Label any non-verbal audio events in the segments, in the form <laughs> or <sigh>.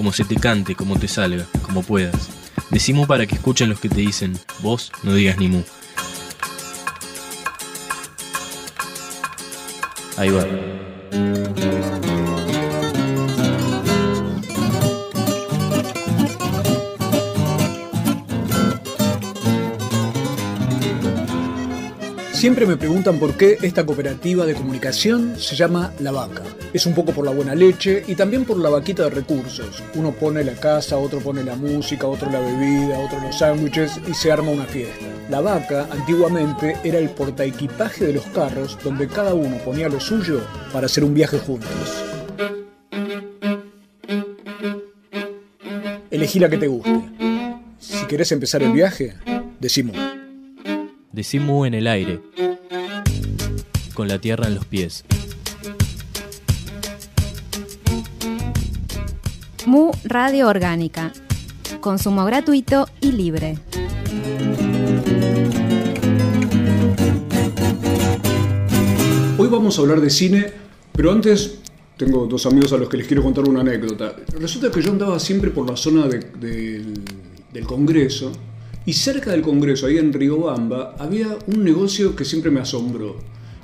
como se te cante, como te salga, como puedas. Decimu para que escuchen los que te dicen. Vos no digas ni mu. Ahí va. Siempre me preguntan por qué esta cooperativa de comunicación se llama La Vaca. Es un poco por la buena leche y también por la vaquita de recursos. Uno pone la casa, otro pone la música, otro la bebida, otro los sándwiches y se arma una fiesta. La Vaca antiguamente era el portaequipaje de los carros donde cada uno ponía lo suyo para hacer un viaje juntos. Elegí la que te guste. Si querés empezar el viaje, decimos. Decimu en el aire. Con la tierra en los pies. Mu Radio Orgánica. Consumo gratuito y libre. Hoy vamos a hablar de cine, pero antes tengo dos amigos a los que les quiero contar una anécdota. Resulta que yo andaba siempre por la zona de- del, del Congreso y cerca del Congreso, ahí en Riobamba, había un negocio que siempre me asombró,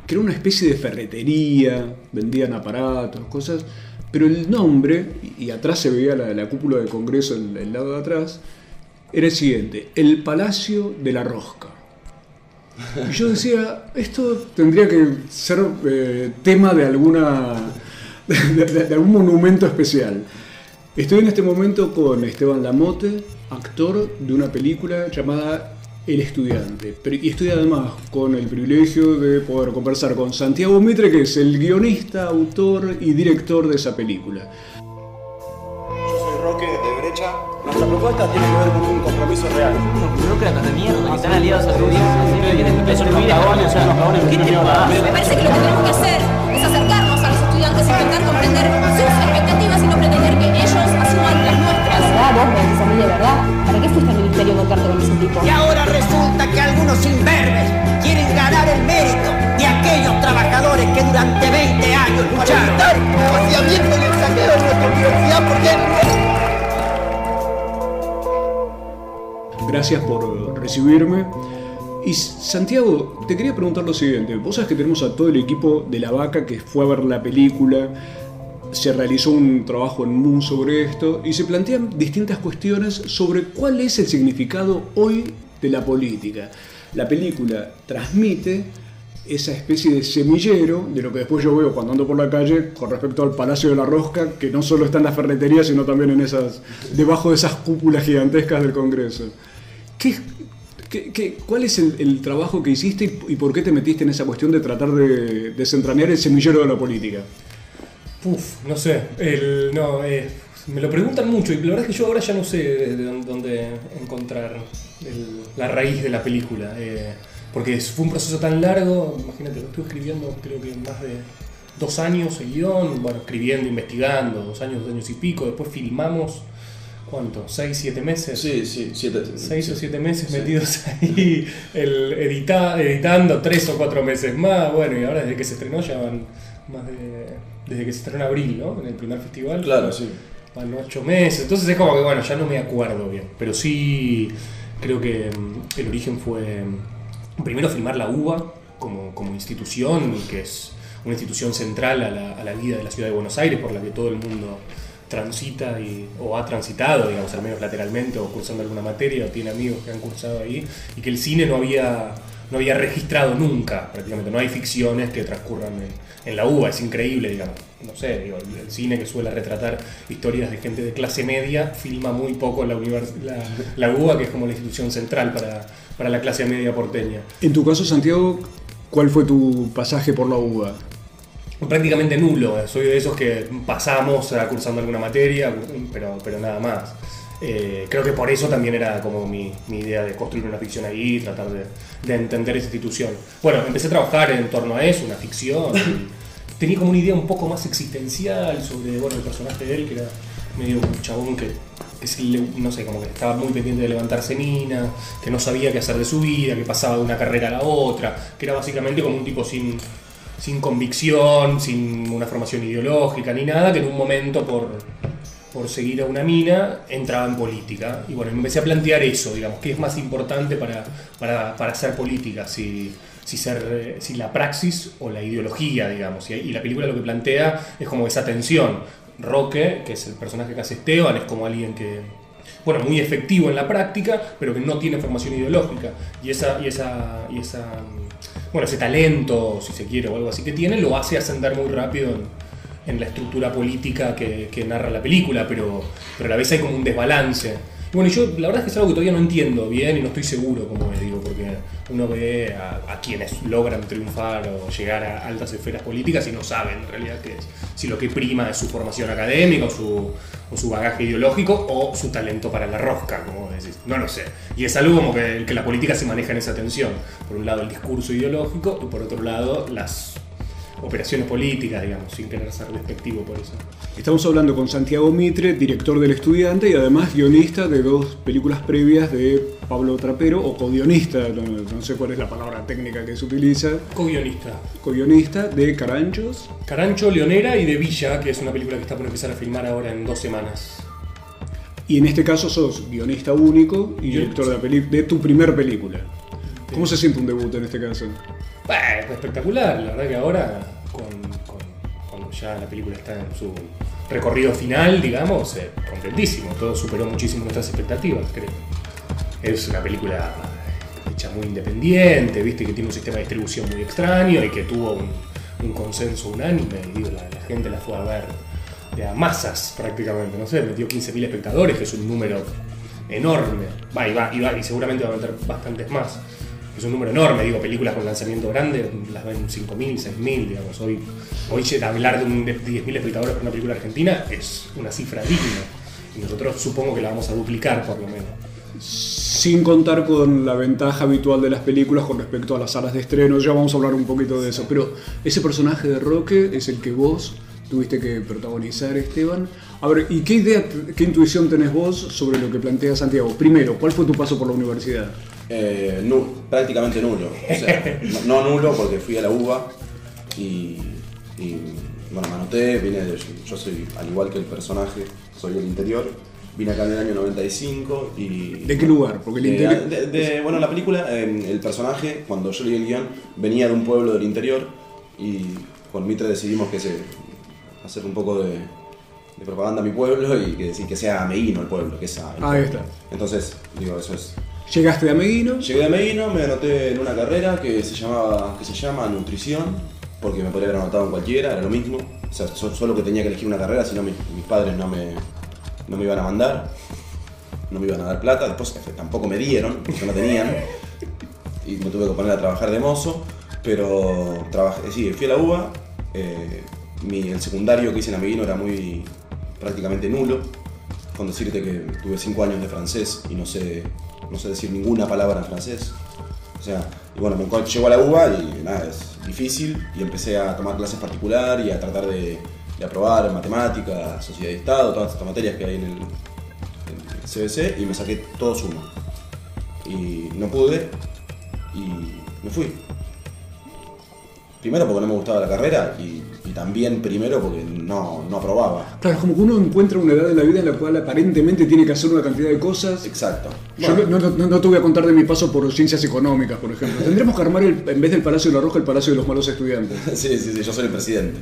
que era una especie de ferretería, vendían aparatos, cosas, pero el nombre, y atrás se veía la, la cúpula del Congreso, el, el lado de atrás, era el siguiente, el Palacio de la Rosca. Y yo decía, esto tendría que ser eh, tema de alguna de algún monumento especial. Estoy en este momento con Esteban Lamote, actor de una película llamada El Estudiante. Pero- Y estoy además con el privilegio de poder conversar con Santiago Mitre, que es el guionista, autor y director de esa película. Yo soy Roque, de derecha. Nuestra propuesta tiene que ver con un compromiso real. burócratas de mierda que están aliados al gobierno, siempre vienen son cagones, son nada. Me parece que lo que tenemos que hacer es acercarnos a los estudiantes, intentar comprender Y ahora resulta que algunos imberbes quieren ganar el mérito de aquellos trabajadores que durante 20 años lucharon. Vaciamiento y el saqueo de nuestra universidad porque Gracias por recibirme. Y Santiago, te quería preguntar lo siguiente. Vos sabés que tenemos a todo el equipo de La Vaca que fue a ver la película, se realizó un trabajo en MUN sobre esto y se plantean distintas cuestiones sobre cuál es el significado hoy de la política. La película transmite esa especie de semillero de lo que después yo veo cuando ando por la calle con respecto al Palacio de la Rosca, que no solo está en las ferreterías, sino también en esas, debajo de esas cúpulas gigantescas del Congreso. ¿Qué, cuál es el, el trabajo que hiciste y, y por qué te metiste en esa cuestión de tratar de desentrañar el semillero de la política? No sé. El, no, eh, me lo preguntan mucho y la verdad es que yo ahora ya no sé de dónde, encontrar el- la raíz de la película. eh, porque fue un proceso tan largo, imagínate, lo estuve escribiendo creo que más de dos años el guion, bueno, escribiendo, investigando, dos años, dos años y pico, después filmamos, ¿cuánto? ¿Seis, siete meses? Sí, sí, siete. Seis o siete meses Sí. metidos ahí, el, edita- editando tres o cuatro meses más, bueno, y ahora desde que se estrenó ya van más de... Desde que se estrenó en abril, ¿no? En el primer festival. Claro, sí. Van ocho meses, entonces es como que, bueno, ya no me acuerdo bien, pero sí creo que mm, el origen fue mm, primero filmar la UBA como, como institución, que es una institución central a la, a la vida de la ciudad de Buenos Aires, por la que todo el mundo transita y, o ha transitado, digamos, al menos lateralmente, o cursando alguna materia, o tiene amigos que han cursado ahí, y que el cine no había, no había registrado nunca, prácticamente, no hay ficciones que transcurran en, en la UBA, es increíble, digamos, no sé, digo, el, el cine que suele retratar historias de gente de clase media, filma muy poco la, la, la UBA, que es como la institución central para, para la clase media porteña. En tu caso, Santiago, ¿cuál fue tu pasaje por la UBA? prácticamente nulo. Soy de esos que pasamos a cursando alguna materia, pero, pero nada más. Eh, creo que por eso también era como mi, mi idea de construir una ficción ahí, tratar de, de entender esa institución. Bueno, empecé a trabajar en torno a eso, una ficción. Tenía como una idea un poco más existencial sobre bueno, el personaje de él, que era medio un chabón que, no sé, como que estaba muy pendiente de levantarse mina, que no sabía qué hacer de su vida, que pasaba de una carrera a la otra, que era básicamente como un tipo sin, sin convicción, sin una formación ideológica ni nada, que en un momento por, por seguir a una mina entraba en política. Y bueno, me empecé a plantear eso, digamos, qué es más importante para, para, para hacer política, si, eh, si la praxis o la ideología, digamos. Y, la película lo que plantea es como esa tensión. Roque, que es el personaje que hace Esteban, es como alguien que, bueno, muy efectivo en la práctica, pero que no tiene formación ideológica. Y esa, y esa, y esa bueno, ese talento, si se quiere, o algo así que tiene, lo hace ascender muy rápido en, la estructura política que, que narra la película, pero, pero a la vez hay como un desbalance. Bueno, yo la verdad es que es algo que todavía no entiendo bien y no estoy seguro, como les digo, porque uno ve a, a quienes logran triunfar o llegar a altas esferas políticas y no saben en realidad qué es. Si lo que prima es su formación académica o su, o su bagaje ideológico o su talento para la rosca, como decís. No lo sé. Y es algo como que, que la política se maneja en esa tensión. Por un lado el discurso ideológico y por otro lado las operaciones políticas, digamos, sin querer ser despectivo por eso. Estamos hablando con Santiago Mitre, director del estudiante y además guionista de dos películas previas de Pablo Trapero, o co-guionista, no, no sé cuál es la palabra técnica que se utiliza, Co-guionista. co-guionista de Caranchos. Carancho, Leonera y De Villa, que es una película que está por empezar a filmar ahora en dos semanas. Y en este caso sos guionista único y director de, la peli- de tu primer película. ¿Cómo se siente un debut en este caso? Espectacular, la verdad que ahora, cuando ya la película está en su recorrido final, digamos, eh, contentísimo, todo superó muchísimo nuestras expectativas, creo. Es una película hecha muy independiente, viste que tiene un sistema de distribución muy extraño y que tuvo un, consenso unánime, la gente la fue a ver de a masas prácticamente, no sé, metió 15.000 espectadores, que es un número enorme, va y va, y va, y seguramente va a meter bastantes más. Es un número enorme, digo, películas con lanzamiento grande las ven 5.000, 6.000, digamos. Hoy, hoy hablar de, un, de 10.000 espectadores para una película argentina es una cifra digna. Y nosotros supongo que la vamos a duplicar por lo menos. Sin contar con la ventaja habitual de las películas con respecto a las salas de estreno, ya vamos a hablar un poquito de eso. Pero ese personaje de Roque es el que vos tuviste que protagonizar, Esteban. A ver, ¿y qué idea, qué intuición tenés vos sobre lo que plantea Santiago? Primero, ¿cuál fue tu paso por la universidad? Eh, nu- prácticamente nulo. O sea, <laughs> no, no nulo porque fui a la UBA y, y, bueno, me anoté, vine de- yo soy, al igual que el personaje, soy del interior. Vine acá en el año 95 y... ¿De qué lugar? Porque el interior- de- de- bueno, la película, eh, el personaje, cuando yo leí el guion, venía de un pueblo del interior y con Mitre decidimos que se, hacer un poco de, de propaganda a mi pueblo y que, decir que sea Meguino el pueblo, que es a- el Ahí está. Entonces, digo, eso es Llegaste de Ameguino, Llegué a Medina, me anoté en una carrera que se, llamaba, que se llama nutrición, porque me podría haber anotado en cualquiera, era lo mismo. O sea, so- solo que tenía que elegir una carrera, si no mis, padres no me, no me iban a mandar, no me iban a dar plata, después eh, tampoco me dieron, porque no tenían, y me tuve que poner a trabajar de mozo, pero trabajé, sí, fui a la UBA, eh, mi- el secundario que hice en Ameguino era muy prácticamente nulo, con decirte que tuve 5 años de francés y no sé, no sé decir ninguna palabra en francés. O sea, y bueno, me llego a la UBA y nada, es difícil y empecé a tomar clases particular y a tratar de, aprobar matemáticas, sociedad de Estado, todas estas materias que hay en el, en el CBC y me saqué todo sumo. Y no pude y me fui. Primero porque no me gustaba la carrera y, y también primero porque no, no aprobaba. claro, es como que uno encuentra una edad en la vida en la cual aparentemente tiene que hacer una cantidad de cosas. Exacto. Yo no, no- no te voy a contar de mi paso por ciencias económicas, por ejemplo. Tendremos que armar, el- en vez del Palacio de la Roja, el Palacio de los Malos Estudiantes. <laughs> Sí, sí, sí, yo soy el presidente.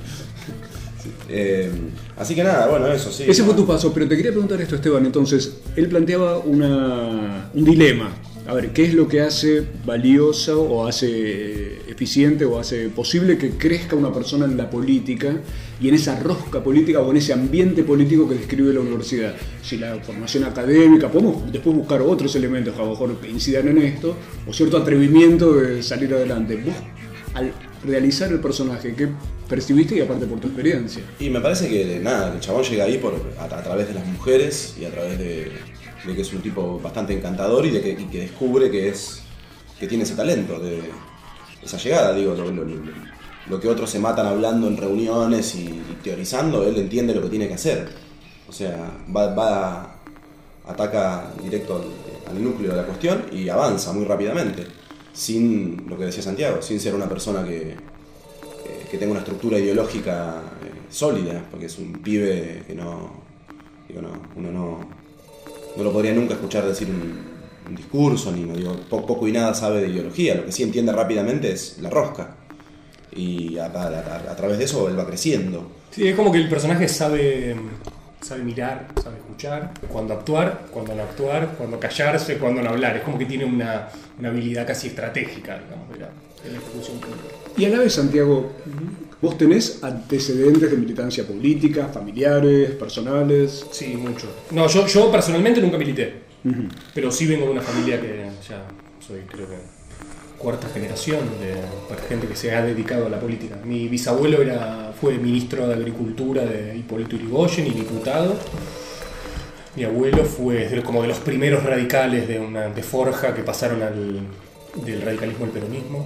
Eh, así que nada, bueno, eso sí. Ese fue tu paso, pero te quería preguntar esto, Esteban. Entonces, él planteaba una, un dilema. A ver, ¿qué es lo que hace valiosa o hace eh, eficiente o hace posible que crezca una persona en la política y en esa rosca política o en ese ambiente político que describe la universidad? Si la formación académica, podemos después buscar otros elementos que a lo mejor incidan en esto, o cierto atrevimiento de salir adelante. Vos, al realizar el personaje, ¿qué percibiste y aparte por tu experiencia? Y me parece que nada, el chabón llega ahí a través de las mujeres y a través de, de que es un tipo bastante encantador y de que, descubre que es que tiene ese talento, de esa llegada, digo, lo, que otros se matan hablando en reuniones y, teorizando, él entiende lo que tiene que hacer. O sea, va, va ataca directo al, al núcleo de la cuestión y avanza muy rápidamente, sin lo que decía Santiago, sin ser una persona que, eh, que tenga una estructura ideológica eh, sólida, porque es un pibe que no, digo, no, uno no, no lo podría nunca escuchar decir un, un discurso, ni no digo, po- poco y nada sabe de ideología, lo que sí entiende rápidamente es la rosca. Y a, a- a- a través de eso él va creciendo. Sí, es como que el personaje sabe, sabe mirar, sabe escuchar, cuándo actuar, cuándo no actuar, cuándo callarse, cuándo no hablar. Es como que tiene una, una habilidad casi estratégica, digamos, de la, de la ejecución política. Y a la vez, Santiago, vos tenés antecedentes de militancia política, familiares, personales. Sí, mucho. No, yo, yo personalmente nunca milité, pero sí vengo de una familia que ya soy, creo que, cuarta generación de gente que se ha dedicado a la política. Mi bisabuelo era, fue ministro de Agricultura de Hipólito Yrigoyen y diputado. Mi abuelo fue como de los primeros radicales de, una, de Forja que pasaron al, del radicalismo al peronismo.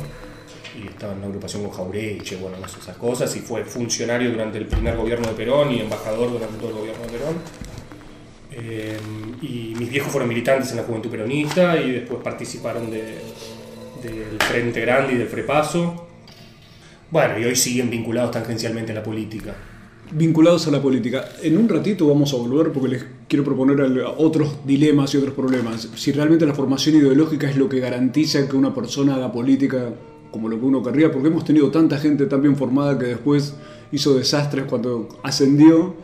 Y estaba en una agrupación con Jaureche, bueno, esas cosas. Y fue funcionario durante el primer gobierno de Perón y embajador durante todo el gobierno de Perón. Eh, y mis viejos fueron militantes en la Juventud Peronista y después participaron de- del Frente Grande y del Frepaso. Bueno, y hoy siguen vinculados tangencialmente a la política. Vinculados a la política. En un ratito vamos a volver porque les quiero proponer otros dilemas y otros problemas. Si realmente la formación ideológica es lo que garantiza que una persona haga política como lo que uno querría, porque hemos tenido tanta gente tan bien formada que después hizo desastres cuando ascendió.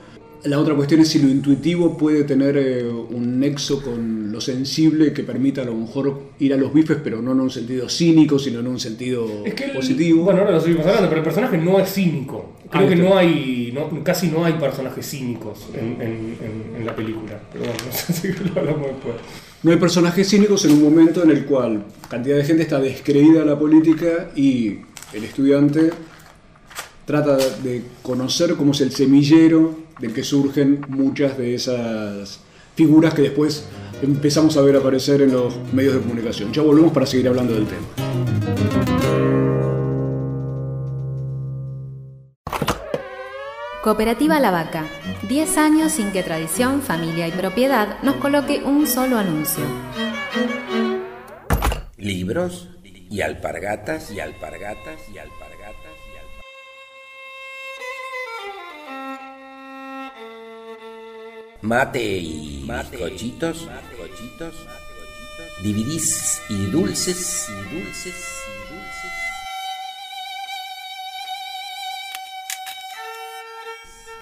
La otra cuestión es si lo intuitivo puede tener eh, un nexo con lo sensible que permita a lo mejor ir a los bifes, pero no en un sentido cínico, sino en un sentido Es que el- positivo. Bueno, ahora lo seguimos hablando, pero el personaje no es cínico. Creo Ah, que no hay, no- casi no hay personajes cínicos en, en- en- en la película. Pero bueno, <laughs> no sé si lo hablamos después. No hay personajes cínicos en un momento en el cual cantidad de gente está descreída de la política y el estudiante trata de conocer cómo es el semillero del que surgen muchas de esas figuras que después empezamos a ver aparecer en los medios de comunicación. Ya volvemos para seguir hablando del tema. Cooperativa La Vaca. 10 años sin que tradición, familia y propiedad nos coloque un solo anuncio. libros y alpargatas y alpargatas y alpargatas Mate y bizcochitos, bizcochitos, dividís y dulces y dulces y dulces.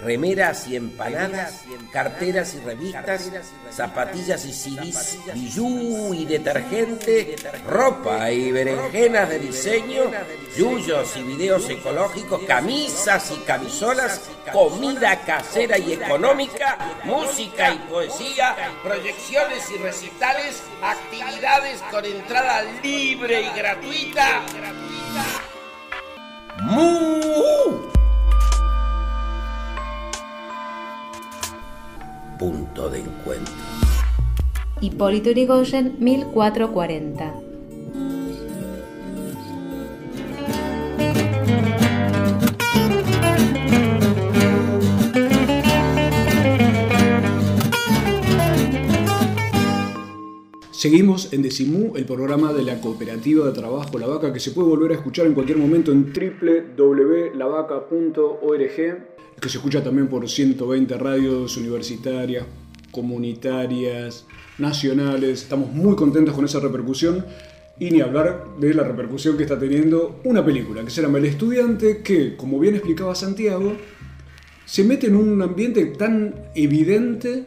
Remeras y empanadas, carteras y revistas, zapatillas y CDs, bijú y detergente, ropa y berenjenas de diseño, yuyos y videos ecológicos, camisas y camisolas, comida casera y económica, música y poesía, proyecciones y recitales, actividades con entrada libre y gratuita. ¡Mu! Punto de encuentro. Hipólito Yrigoyen, 1440. Seguimos en Decimú, el programa de la cooperativa de trabajo La Vaca, que se puede volver a escuchar en cualquier momento en www.lavaca.org, que se escucha también por 120 radios universitarias, comunitarias, nacionales. Estamos muy contentos con esa repercusión. Y ni hablar de la repercusión que está teniendo una película que se llama El Estudiante, que, como bien explicaba Santiago, se mete en un ambiente tan evidente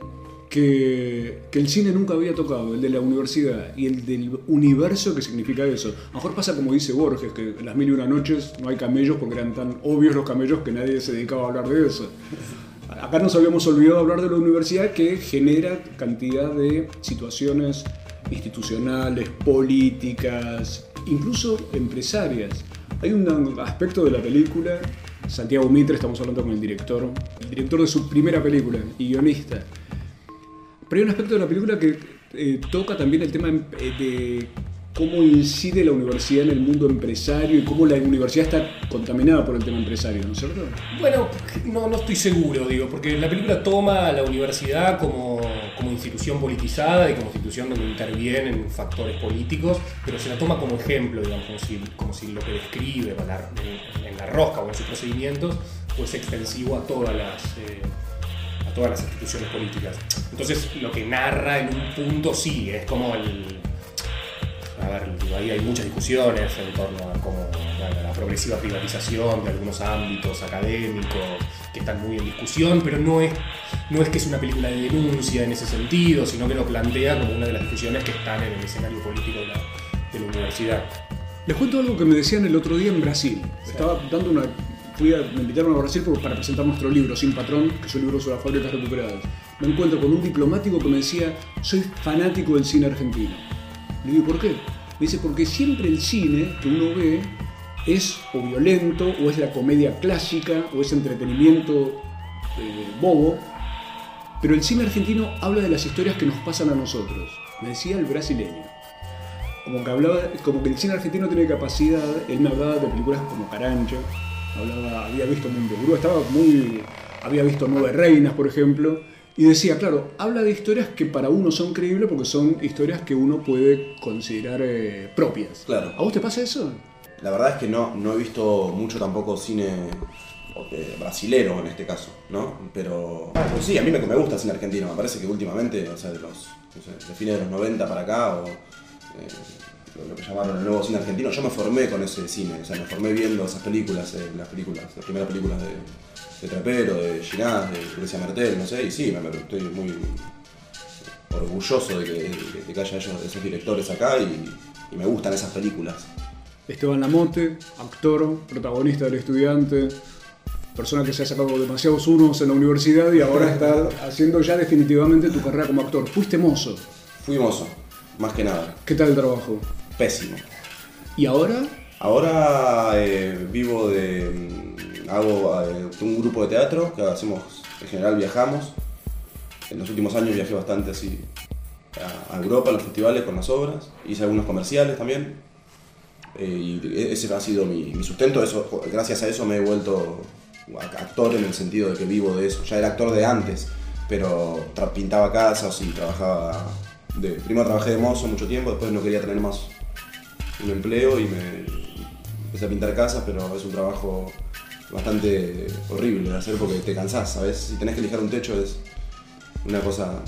que, que el cine nunca había tocado, el de la universidad y el del universo que significa eso. A lo mejor pasa como dice Borges, que en las mil y una noches no hay camellos porque eran tan obvios los camellos que nadie se dedicaba a hablar de eso. Acá nos habíamos olvidado hablar de la universidad que genera cantidad de situaciones institucionales, políticas, incluso empresarias. Hay un aspecto de la película, Santiago Mitre, estamos hablando con el director, el director de su primera película y guionista. Pero hay un aspecto de la película que eh, toca también el tema em- eh, de cómo incide la universidad en el mundo empresario y cómo la universidad está contaminada por el tema empresario, ¿no es cierto? Bueno, no, no estoy seguro, digo, porque la película toma a la universidad como, como institución politizada y como institución donde intervienen factores políticos, pero se la toma como ejemplo, digamos, como si, lo que describe en la, en- en la rosca o en sus procedimientos fuese extensivo a todas las... eh, a todas las instituciones políticas. Entonces, lo que narra en un punto sí, es como el, a ver, ahí hay muchas discusiones en torno a cómo, bueno, la progresiva privatización de algunos ámbitos académicos que están muy en discusión, pero no es, no es que es una película de denuncia en ese sentido, sino que lo plantea como una de las discusiones que están en el escenario político de la, de la universidad. Les cuento algo que me decían el otro día en Brasil. Estaba dando una. Fui a, me invitaron a Brasil para presentar nuestro libro, Sin Patrón, que es un libro sobre las fábricas recuperadas. Me encuentro con un diplomático que me decía: Soy fanático del cine argentino. Le digo, ¿por qué? Me dice, porque siempre el cine que uno ve es o violento, o es la comedia clásica, o es entretenimiento eh, bobo, pero el cine argentino habla de las historias que nos pasan a nosotros. Me decía el brasileño. Como que hablaba, como que el cine argentino tiene capacidad, él me hablaba de películas como Carancho, hablaba, había visto Mundo Gurú, estaba muy, había visto Nueve Reinas, por ejemplo, y decía, claro, habla de historias que para uno son creíbles porque son historias que uno puede considerar eh, propias. Claro. ¿A vos te pasa eso? La verdad es que no, no he visto mucho tampoco cine eh, brasilero en este caso, ¿no? Pero pues sí, a mí me, me gusta el cine argentino. Me parece que últimamente, o sea, de los no sé, de fines de los 90 para acá, o eh, lo, lo que llamaron el nuevo cine argentino, yo me formé con ese cine. O sea, me formé viendo esas películas, eh, las películas, las primeras películas de, de Trapero, de Ginás, de Lucrecia Mertel, no sé, y sí, me, me- estoy muy orgulloso de que, de que haya ellos- esos directores acá y, y me gustan esas películas. Esteban Lamote, actor, protagonista del estudiante, persona que se ha sacado demasiados unos en la universidad y ahora está <laughs> haciendo ya definitivamente tu carrera como actor. Fuiste mozo. Fui mozo, más que nada. ¿Qué tal el trabajo? Pésimo. ¿Y ahora? Ahora eh, vivo de. Hago eh, un grupo de teatro que hacemos. En general viajamos. En los últimos años viajé bastante así a, Europa, a los festivales con las obras. Hice algunos comerciales también. Eh, y ese ha sido mi, sustento. Eso, gracias a eso me he vuelto actor en el sentido de que vivo de eso. Ya era actor de antes, pero pintaba casas y trabajaba. Primero trabajé de mozo mucho tiempo, después no quería tener más un empleo y me empecé a pintar casas, pero es un trabajo bastante horrible de hacer porque te cansás, ¿sabes? Si tenés que lijar un techo es una cosa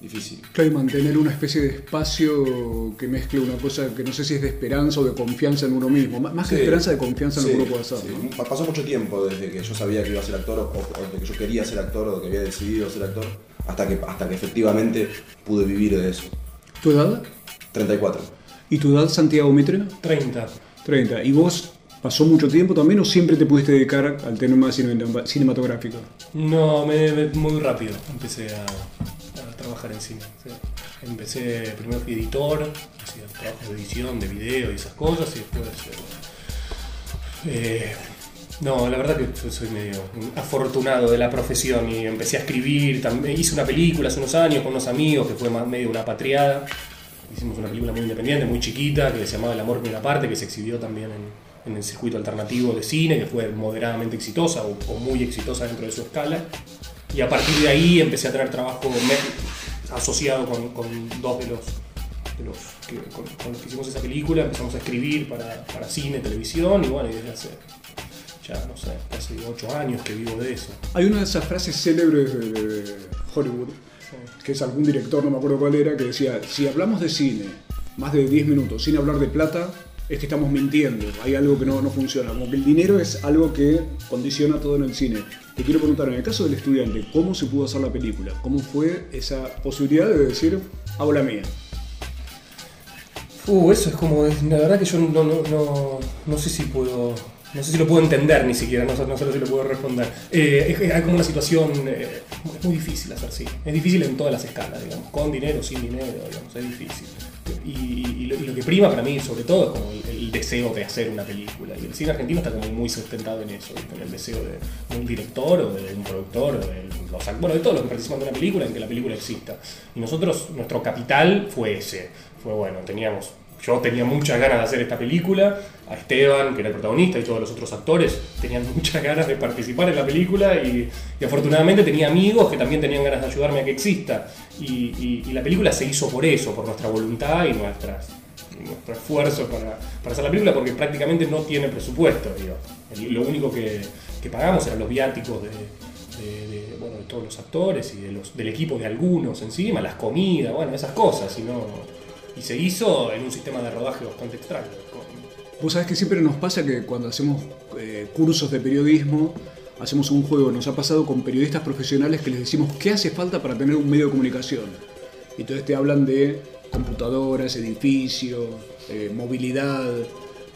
difícil. Claro, y mantener una especie de espacio que mezcle una cosa que no sé si es de esperanza o de confianza en uno mismo. Más que esperanza, de confianza en Sí, lo que uno puede hacer. sí. ¿no? Pasó mucho tiempo desde que yo sabía que iba a ser actor o, o desde que yo quería ser actor o que había decidido ser actor hasta que, hasta que efectivamente pude vivir de eso. ¿Tu edad? 34. ¿Y tu edad, Santiago Mitre? 30. 30. ¿Y vos pasó mucho tiempo también o siempre te pudiste dedicar al tema cinema- cinematográfico? No, me, me- muy rápido empecé a, trabajar en cine. Empecé, primero fui editor, hacía trabajos de edición, de video y esas cosas, y después... eh, eh, no, la verdad que soy medio afortunado de la profesión y empecé a escribir, también hice una película hace unos años con unos amigos que fue medio una patriada. Hicimos una película muy independiente, muy chiquita, que se llamaba El amor primera parte, que se exhibió también en, en el circuito alternativo de cine, que fue moderadamente exitosa o, o muy exitosa dentro de su escala. Y a partir de ahí empecé a tener trabajo asociado con, con dos de los, de los que, con, con los que hicimos esa película. Empezamos a escribir para, para cine, televisión y bueno, y desde hace ya, no sé, casi ocho años que vivo de eso. Hay una de esas frases célebres de, de Hollywood, que es algún director, no me acuerdo cuál era, que decía, si hablamos de cine más de 10 minutos sin hablar de plata, es que estamos mintiendo, hay algo que no, no funciona, como que el dinero es algo que condiciona todo en el cine. Te quiero preguntar, en el caso del estudiante, ¿cómo se pudo hacer la película? ¿Cómo fue esa posibilidad de decir, hago la mía? Uh, eso es como, la verdad que yo no, no, no, no sé si puedo, no sé si lo puedo entender ni siquiera, no, no sé si lo puedo responder. Eh, es, como una situación, eh, es muy difícil hacer cine, es difícil en todas las escalas, digamos, con dinero, sin dinero, digamos, es difícil. Y, lo, que prima para mí, sobre todo, es como el, deseo de hacer una película. Y el cine argentino está muy sustentado en eso, en el deseo de, un director o de un productor, de todos los que participan de una película, en que la película exista. Y nosotros, nuestro capital fue ese. Fue bueno, teníamos. Yo tenía muchas ganas de hacer esta película, a Esteban, que era el protagonista, y todos los otros actores tenían <laughs> muchas ganas de participar en la película, y, y afortunadamente tenía amigos que también tenían ganas de ayudarme a que exista. Y, y- y la película se hizo por eso, por nuestra voluntad y nuestras, nuestro esfuerzo para, para hacer la película, porque prácticamente no tiene presupuesto. Digo. El- lo único que, que pagamos eran los viáticos de, de- de, bueno, de todos los actores y los, del equipo de algunos encima, las comidas, bueno, esas cosas. Y, no- y se hizo en un sistema de rodaje bastante extraño. Vos sabés que siempre nos pasa que cuando hacemos eh, cursos de periodismo, hacemos un juego. Nos ha pasado con periodistas profesionales que les decimos qué hace falta para tener un medio de comunicación. Y entonces te hablan de computadoras, edificio, eh, movilidad,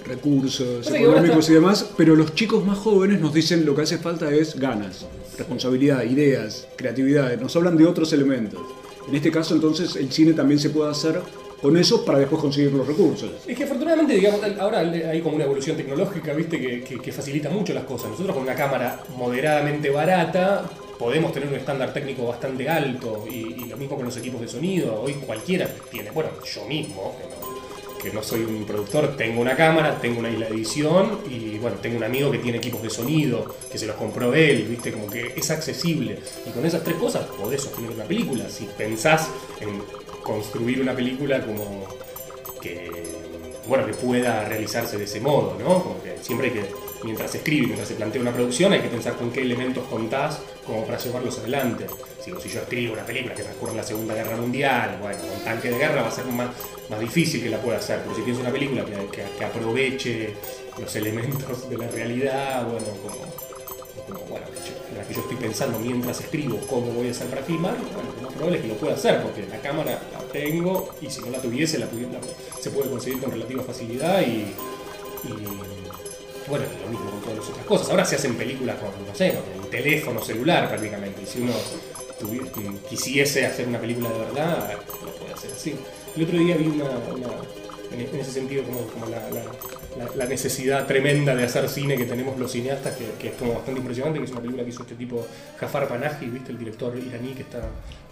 recursos económicos y demás, pero los chicos más jóvenes nos dicen lo que hace falta es ganas, responsabilidad, ideas, creatividad, nos hablan de otros elementos. En este caso entonces el cine también se puede hacer con eso para después conseguir los recursos. Es que afortunadamente, digamos, ahora hay como una evolución tecnológica, viste, que, que- facilita mucho las cosas. Nosotros con una cámara moderadamente barata podemos tener un estándar técnico bastante alto y, lo mismo con los equipos de sonido. Hoy cualquiera tiene, bueno, yo mismo, que no, que no soy un productor, tengo una cámara, tengo una isla de edición y bueno, tengo un amigo que tiene equipos de sonido, que se los compró él, viste, como que es accesible. Y con esas tres cosas podés sostener una película. Si pensás en construir una película como que bueno que pueda realizarse de ese modo, ¿no? Como que siempre hay que, mientras se escribe, mientras se plantea una producción, hay que pensar con qué elementos contás como para llevarlos adelante. Si, yo escribo una película que transcurre en la Segunda Guerra Mundial, bueno, con tanque de guerra va a ser más, más difícil que la pueda hacer, pero si pienso una película que- que aproveche los elementos de la realidad, bueno, como, como, bueno, en la que yo estoy pensando mientras escribo cómo voy a hacer para filmar, bueno, lo más probable es que lo pueda hacer, porque la cámara la tengo y si no la tuviese, la, pudiera- se puede conseguir con relativa facilidad y, y, bueno, lo mismo con todas las otras cosas. Ahora se hacen películas con, no sé, con el teléfono celular prácticamente, y si uno quisiese hacer una película de verdad, lo puede hacer así. El otro día vi una, una- en, ese sentido como, como la- la- la necesidad tremenda de hacer cine que tenemos los cineastas, que, que es como bastante impresionante, que es una película que hizo este tipo Jafar Panahi, ¿viste? el director iraní que está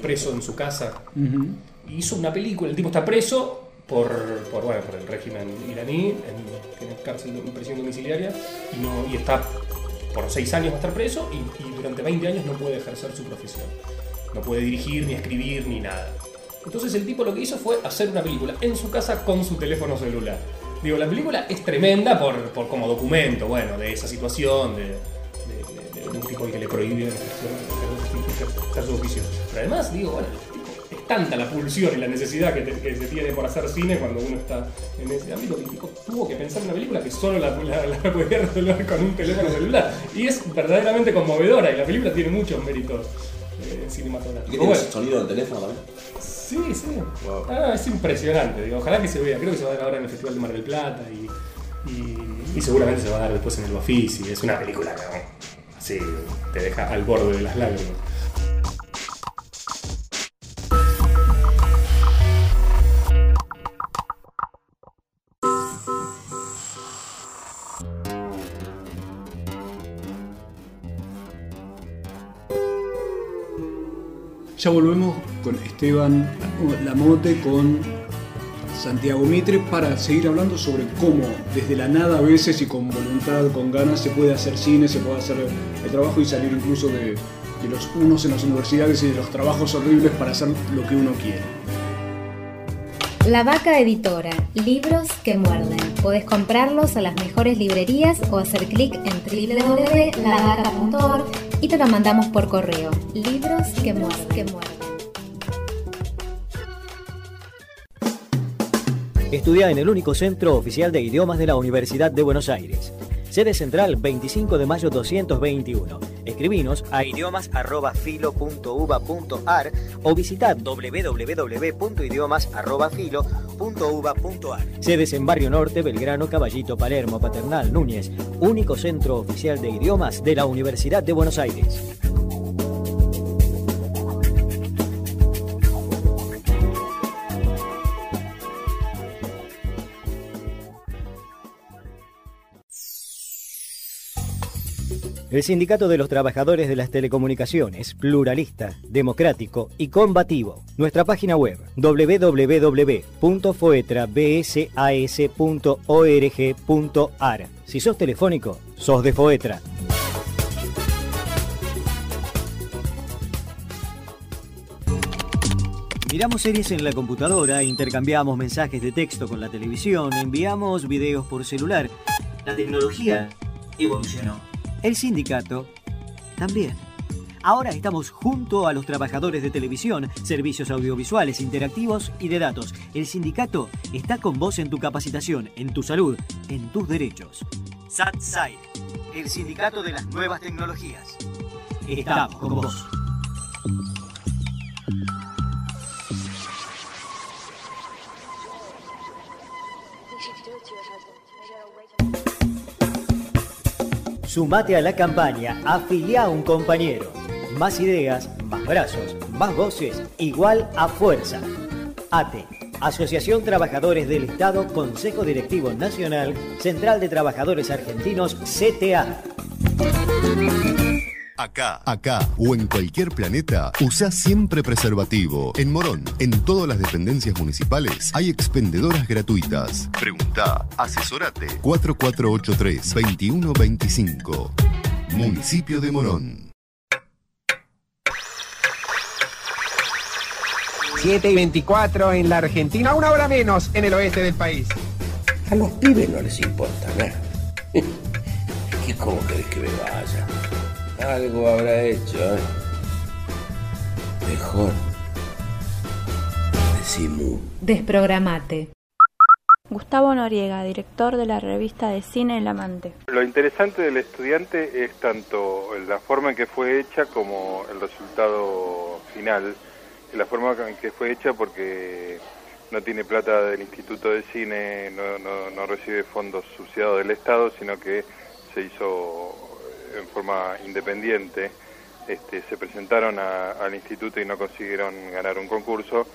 preso en su casa. Y hizo una película, el tipo está preso por, por, bueno, por el régimen iraní, en, tiene cárcel de prisión domiciliaria, y, no, y está por seis años va a estar preso y, y durante 20 años no puede ejercer su profesión. No puede dirigir, ni escribir, ni nada. Entonces el tipo lo que hizo fue hacer una película en su casa con su teléfono celular. Digo, la película es tremenda por, por como documento, bueno, de esa situación, de, de- de- de un tipo al que le ejercer, ejercer su oficio. Pero además, digo, bueno, es tanta la pulsión y la necesidad que, te- que se tiene por hacer cine cuando uno está en ese ámbito que el tipo tuvo que pensar en una película que solo la, la, la <laughs> podía resolver con un teléfono celular. Y es verdaderamente conmovedora y la película tiene muchos méritos eh, ¿Y cinematográficos. qué tiene Bueno, sonido del teléfono también? Sí, sí. Ah, es impresionante. Digo, ojalá que se vea. Creo que se va a dar ahora en el Festival de Mar del Plata y, y, y seguramente se va a dar después en el Bafisi. Es una película que ¿no? así te deja al borde de las lágrimas. Ya volvemos con Esteban Lamote, con Santiago Mitre, para seguir hablando sobre cómo desde la nada a veces y con voluntad, con ganas, se puede hacer cine, se puede hacer el trabajo y salir incluso de, los unos en las universidades y de los trabajos horribles para hacer lo que uno quiere. La Vaca Editora, libros que muerden. Podés comprarlos a las mejores librerías o hacer clic en www.lavaca.org y te lo mandamos por correo. Libros que muerden. Que muerden. Estudia en el único centro oficial de idiomas de la Universidad de Buenos Aires. Sede central 25 de mayo 221. Escribinos a idiomas.filo.uva.ar o visita www.idiomas.filo.uva.ar. Sedes en Barrio Norte, Belgrano, Caballito, Palermo, Paternal, Núñez. Único centro oficial de idiomas de la Universidad de Buenos Aires. El Sindicato de los Trabajadores de las Telecomunicaciones, pluralista, democrático y combativo. Nuestra página web www.foetrabsas.org.ar. Si sos telefónico, sos de Foetra. Miramos series en la computadora, intercambiamos mensajes de texto con la televisión, enviamos videos por celular. La tecnología evolucionó. El sindicato también. Ahora estamos junto a los trabajadores de televisión, servicios audiovisuales, interactivos y de datos. El sindicato está con vos en tu capacitación, en tu salud, en tus derechos. SATSAI, el sindicato de las nuevas tecnologías. Estamos con vos. Sumate a la campaña, afilia a un compañero. Más ideas, más brazos, más voces, igual a fuerza. ATE, Asociación Trabajadores del Estado, Consejo Directivo Nacional, Central de Trabajadores Argentinos, CTA. Acá, acá o en cualquier planeta, usa siempre preservativo. En Morón, en todas las dependencias municipales, hay expendedoras gratuitas. Pregunta, asesorate. 4483-2125. Municipio de Morón. 7 y 24 en la Argentina, una hora menos en el oeste del país. A los pibes no les importa nada. <laughs> ¿Qué cómo querés que me vaya? Algo habrá hecho, ¿eh? Mejor. Decimos. Desprogramate. Gustavo Noriega, director de la revista de cine El Amante. Lo interesante del estudiante es tanto la forma en que fue hecha como el resultado final. La forma en que fue hecha porque no tiene plata del Instituto de Cine, no, no, no recibe fondos subsidiados del Estado, sino que se hizo en forma independiente. Este, se presentaron a- al instituto y no consiguieron ganar un concurso.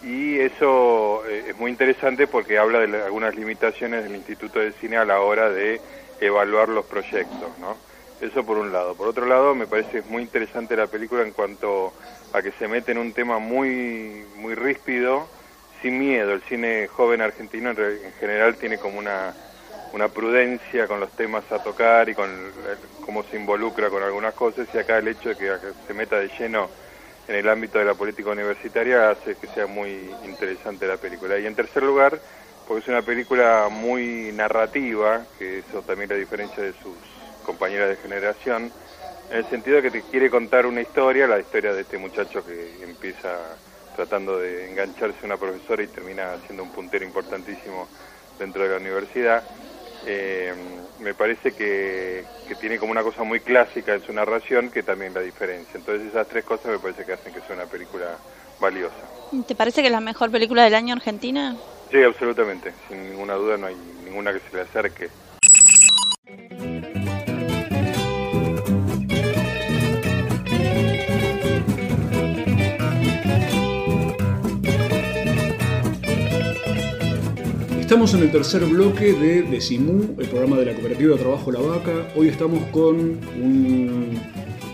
Y eso eh, es muy interesante porque habla de la- algunas limitaciones del Instituto de Cine a la hora de evaluar los proyectos, ¿no? Eso por un lado. Por otro lado, me parece muy interesante la película en cuanto a que se mete en un tema muy, muy ríspido, sin miedo. El cine joven argentino en, general tiene como una, una prudencia con los temas a tocar y con cómo se involucra con algunas cosas y acá el hecho de que se meta de lleno en el ámbito de la política universitaria hace que sea muy interesante la película. Y en tercer lugar, porque es una película muy narrativa, que eso también la diferencia de sus compañeras de generación, en el sentido de que te quiere contar una historia, la historia de este muchacho que empieza tratando de engancharse a una profesora y termina siendo un puntero importantísimo dentro de la universidad. Eh, me parece que, que tiene como una cosa muy clásica en su narración que también la diferencia. Entonces esas tres cosas me parece que hacen que sea una película valiosa. ¿Te parece que es la mejor película del año argentina? Sí, absolutamente. Sin ninguna duda no hay ninguna que se le acerque. Estamos en el tercer bloque de Decimú, el programa de la Cooperativa de Trabajo La Vaca. Hoy estamos con un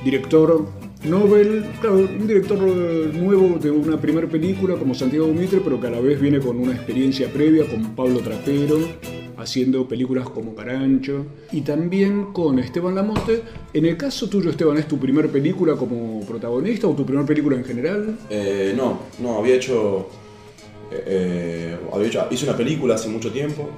director Nobel, claro, un director nuevo de una primera película como Santiago Mitre, pero que a la vez viene con una experiencia previa con Pablo Trapero, haciendo películas como Carancho, y también con Esteban Lamote. En el caso tuyo, Esteban, ¿es tu primera película como protagonista o tu primera película en general? Eh, no, no, había hecho, eh, eh, había hecho. Hice una película hace mucho tiempo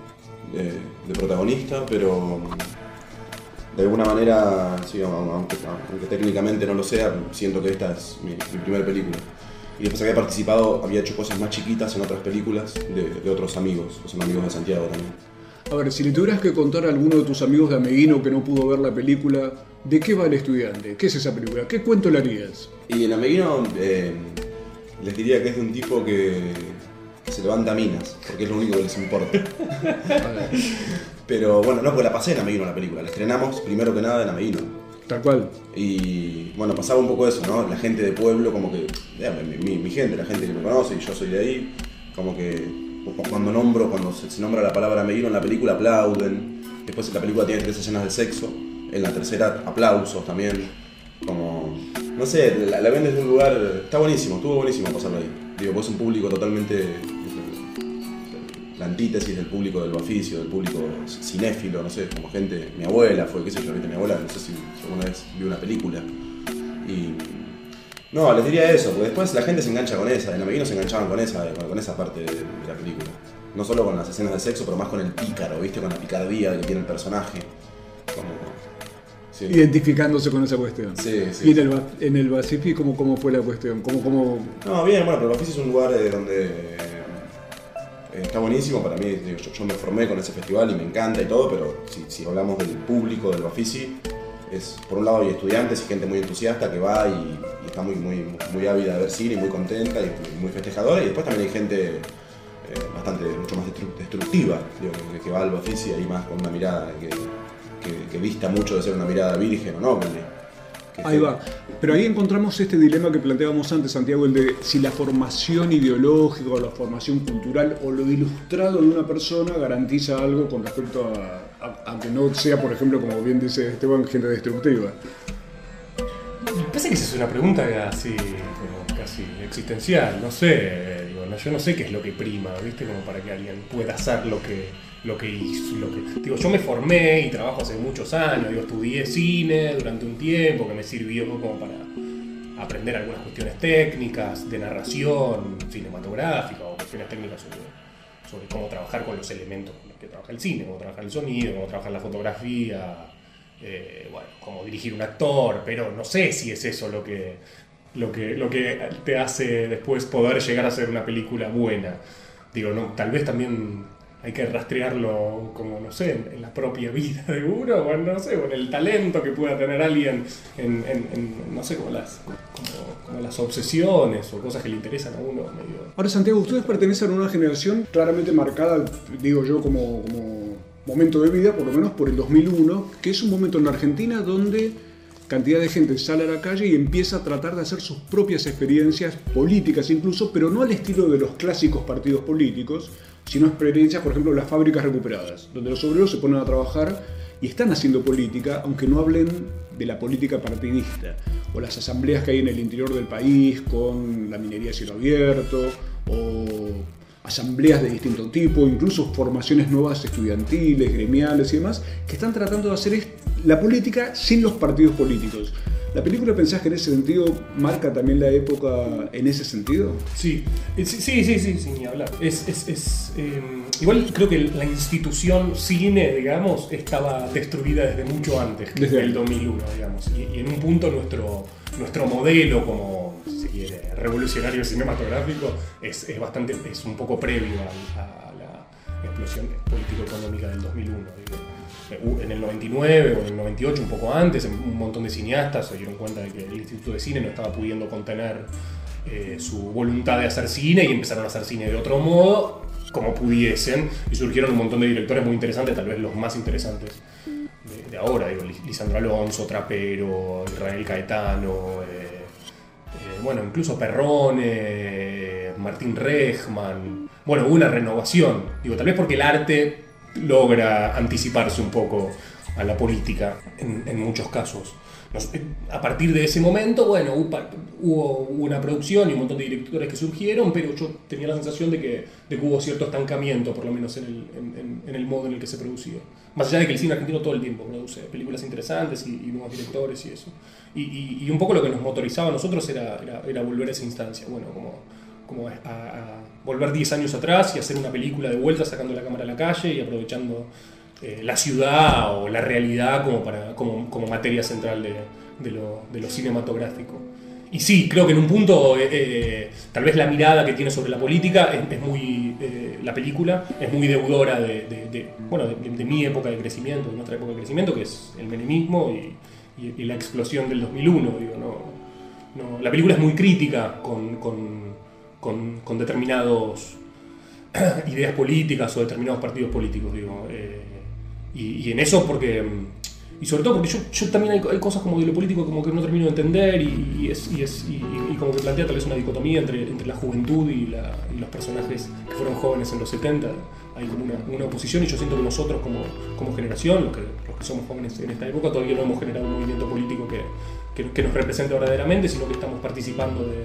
de, de protagonista, pero mm, de alguna manera, sí, aunque, aunque técnicamente no lo sea, siento que esta es mi, mi primera película. Y después había participado, había hecho cosas más chiquitas en otras películas de, de otros amigos, son amigos de Santiago también. A ver, si le tuvieras que contar a alguno de tus amigos de Ameguino que no pudo ver la película, ¿de qué va el estudiante? ¿Qué es esa película? ¿Qué cuento le harías? Y el ameguino eh, les diría que es de un tipo que se levanta minas, porque es lo único que les importa. <laughs> Pero bueno, no, porque la pasé en Ameguino la película, la estrenamos primero que nada en Ameguino. Tal cual. Y bueno, pasaba un poco eso, ¿no? La gente de pueblo, como que, eh, mi, mi- mi gente, la gente que me conoce y yo soy de ahí, como que cu- cuando nombro, cuando se, se nombra la palabra Ameguino en la película aplauden. Después la película tiene tres escenas de sexo, En la tercera, aplausos también. Como, no sé, la, la ven desde un lugar, está buenísimo, estuvo buenísimo pasarlo ahí. Digo, pues es un público totalmente la antítesis del público del oficio, del público cinéfilo, no sé, como gente, mi abuela fue, qué sé yo, viste, mi abuela, no sé si alguna vez vio una película. Y no, les diría eso, porque después la gente se engancha con esa, en Ameguino se enganchaban con esa, con, con esa parte de, de la película. No solo con las escenas de sexo, pero más con el pícaro, ¿viste? Con la picardía que tiene el personaje. Como, sí. Identificándose con esa cuestión. Sí, sí. Y en el, en el ¿cómo, ¿cómo fue la cuestión? ¿Cómo, cómo... No, bien, bueno, pero el Bafisi es un lugar eh, donde eh, está buenísimo para mí. yo, me formé con ese festival y me encanta y todo, pero si, hablamos del público del Bafisi, es por un lado hay estudiantes y gente muy entusiasta que va y, está muy, muy, muy ávida de ver cine y muy contenta y muy festejadora. Y después también hay gente eh, bastante, mucho más destru- destructiva, que, va al Bafisi ahí más con una mirada que, que, que mucho de ser una mirada virgen o noble. Ahí va. Pero ahí encontramos este dilema que planteábamos antes, Santiago, el de si la formación ideológica o la formación cultural o lo ilustrado de una persona garantiza algo con respecto a, que no sea, por ejemplo, como bien dice Esteban, gente destructiva. Me parece que esa es una pregunta casi, como casi existencial, no sé, yo no sé qué es lo que prima, ¿viste? Como para que alguien pueda hacer lo que, lo que. Lo que, digo, yo me formé y trabajo hace muchos años, digo, estudié cine durante un tiempo que me sirvió como para aprender algunas cuestiones técnicas de narración cinematográfica o cuestiones técnicas sobre, cómo trabajar con los elementos con los que trabaja el cine, cómo trabaja el sonido, cómo trabaja la fotografía, eh, bueno, cómo dirigir un actor, pero no sé si es eso lo que, lo que, lo que te hace después poder llegar a ser una película buena. Digo, no, tal vez también hay que rastrearlo como, no sé, en, en la propia vida de uno, o en, no sé, o en el talento que pueda tener alguien, en, en- no sé, como las, como, como las obsesiones o cosas que le interesan a uno medio... Ahora, Santiago, ustedes pertenecen a una generación claramente marcada, digo yo, como, como momento de vida, por lo menos por el 2001, que es un momento en la Argentina donde cantidad de gente sale a la calle y empieza a tratar de hacer sus propias experiencias políticas incluso, pero no al estilo de los clásicos partidos políticos, sino experiencias, por ejemplo, las fábricas recuperadas, donde los obreros se ponen a trabajar y están haciendo política, aunque no hablen de la política partidista, o las asambleas que hay en el interior del país con la minería a cielo abierto, o asambleas de distinto tipo, incluso formaciones nuevas estudiantiles, gremiales y demás, que están tratando de hacer la política sin los partidos políticos. ¿La película pensás que en ese sentido marca también la época en ese sentido? Sí, eh, sí, sí, sí, sí, sin ni hablar. Es, es, es, eh, igual creo que la institución cine, digamos, estaba destruida desde mucho antes, Desde desde el antes. 2001, digamos. Y, y en un punto nuestro, nuestro modelo como, si se quiere, revolucionario cinematográfico es, es bastante, es un poco previo a, a la explosión político-económica del 2001. digo. En el 99 o en el 98, un poco antes, un montón de cineastas se dieron cuenta de que el Instituto de Cine no estaba pudiendo contener eh, su voluntad de hacer cine y empezaron a hacer cine de otro modo, como pudiesen, y surgieron un montón de directores muy interesantes, tal vez los más interesantes de, ahora, digo, Lis- Lisandro Alonso, Trapero, Israel Caetano, eh, eh, bueno, incluso Perrone, Martín Rejman. Bueno, hubo una renovación, digo, tal vez porque el arte logra anticiparse un poco a la política en, muchos casos. Eh, a partir de ese momento, bueno, hubo, una producción y un montón de directores que surgieron, pero yo tenía la sensación de que, de que hubo cierto estancamiento, por lo menos en el, en- el modo en el que se producía. Más allá de que el cine argentino todo el tiempo produce películas interesantes y, nuevos directores y eso. Y un poco lo que nos motorizaba a nosotros era, era, era volver a esa instancia, bueno, como, como a, a volver 10 años atrás y hacer una película de vuelta sacando la cámara a la calle y aprovechando eh, la ciudad o la realidad como, para, como, como materia central de, de lo, de lo cinematográfico. Y sí, creo que en un punto, eh, eh, tal vez la mirada que tiene sobre la política es, es muy, eh, la película es muy deudora de, de- bueno, de mi época de crecimiento, de nuestra época de crecimiento, que es el menemismo y, y- y la explosión del 2001. Digo, no, no- la película es muy crítica con, con, con, con determinados <clears throat> ideas políticas o determinados partidos políticos, digo. eh, y, y en eso porque, mm, y sobre todo porque yo, yo también hay, hay cosas como de lo político como que no termino de entender y, y es, y, es, como que plantea tal vez una dicotomía entre, entre la juventud la, y los personajes que fueron jóvenes en los 70. Hay como una, una oposición y yo siento que nosotros como, como generación, los que, los que somos jóvenes en esta época, todavía no hemos generado un movimiento político que, que, que nos represente verdaderamente, sino que estamos participando de,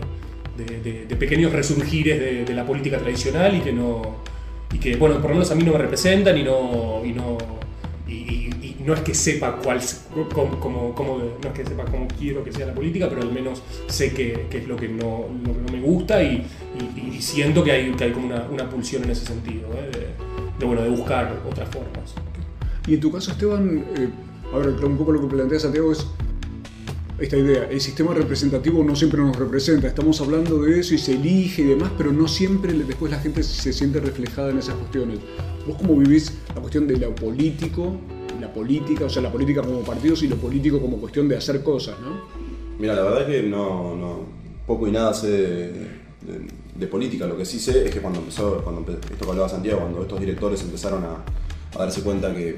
de, de- de pequeños resurgires de, de la política tradicional y que no y que bueno por lo menos a mí no me representan y no y no y, y- y no es que sepa cuál cómo, cómo- cómo- no es que sepa cómo quiero que sea la política pero al menos sé que, que es lo que no, lo que no me gusta y, siento que hay, que hay como una, una pulsión en ese sentido ¿eh? de, bueno de buscar otras formas Y en tu caso, Esteban, eh, ahora un poco lo que plantea Santiago es esta idea, el sistema representativo no siempre nos representa, estamos hablando de eso y se elige y demás, pero no siempre después la gente se siente reflejada en esas cuestiones. ¿Vos cómo vivís la cuestión de lo político, la política, o sea, la política como partidos y lo político como cuestión de hacer cosas, ¿no? Mira, la verdad es que no, no poco y nada sé de, de- política. Lo que sí sé es que cuando empezó, cuando empe- esto que hablaba Santiago, cuando estos directores empezaron a, a darse cuenta que,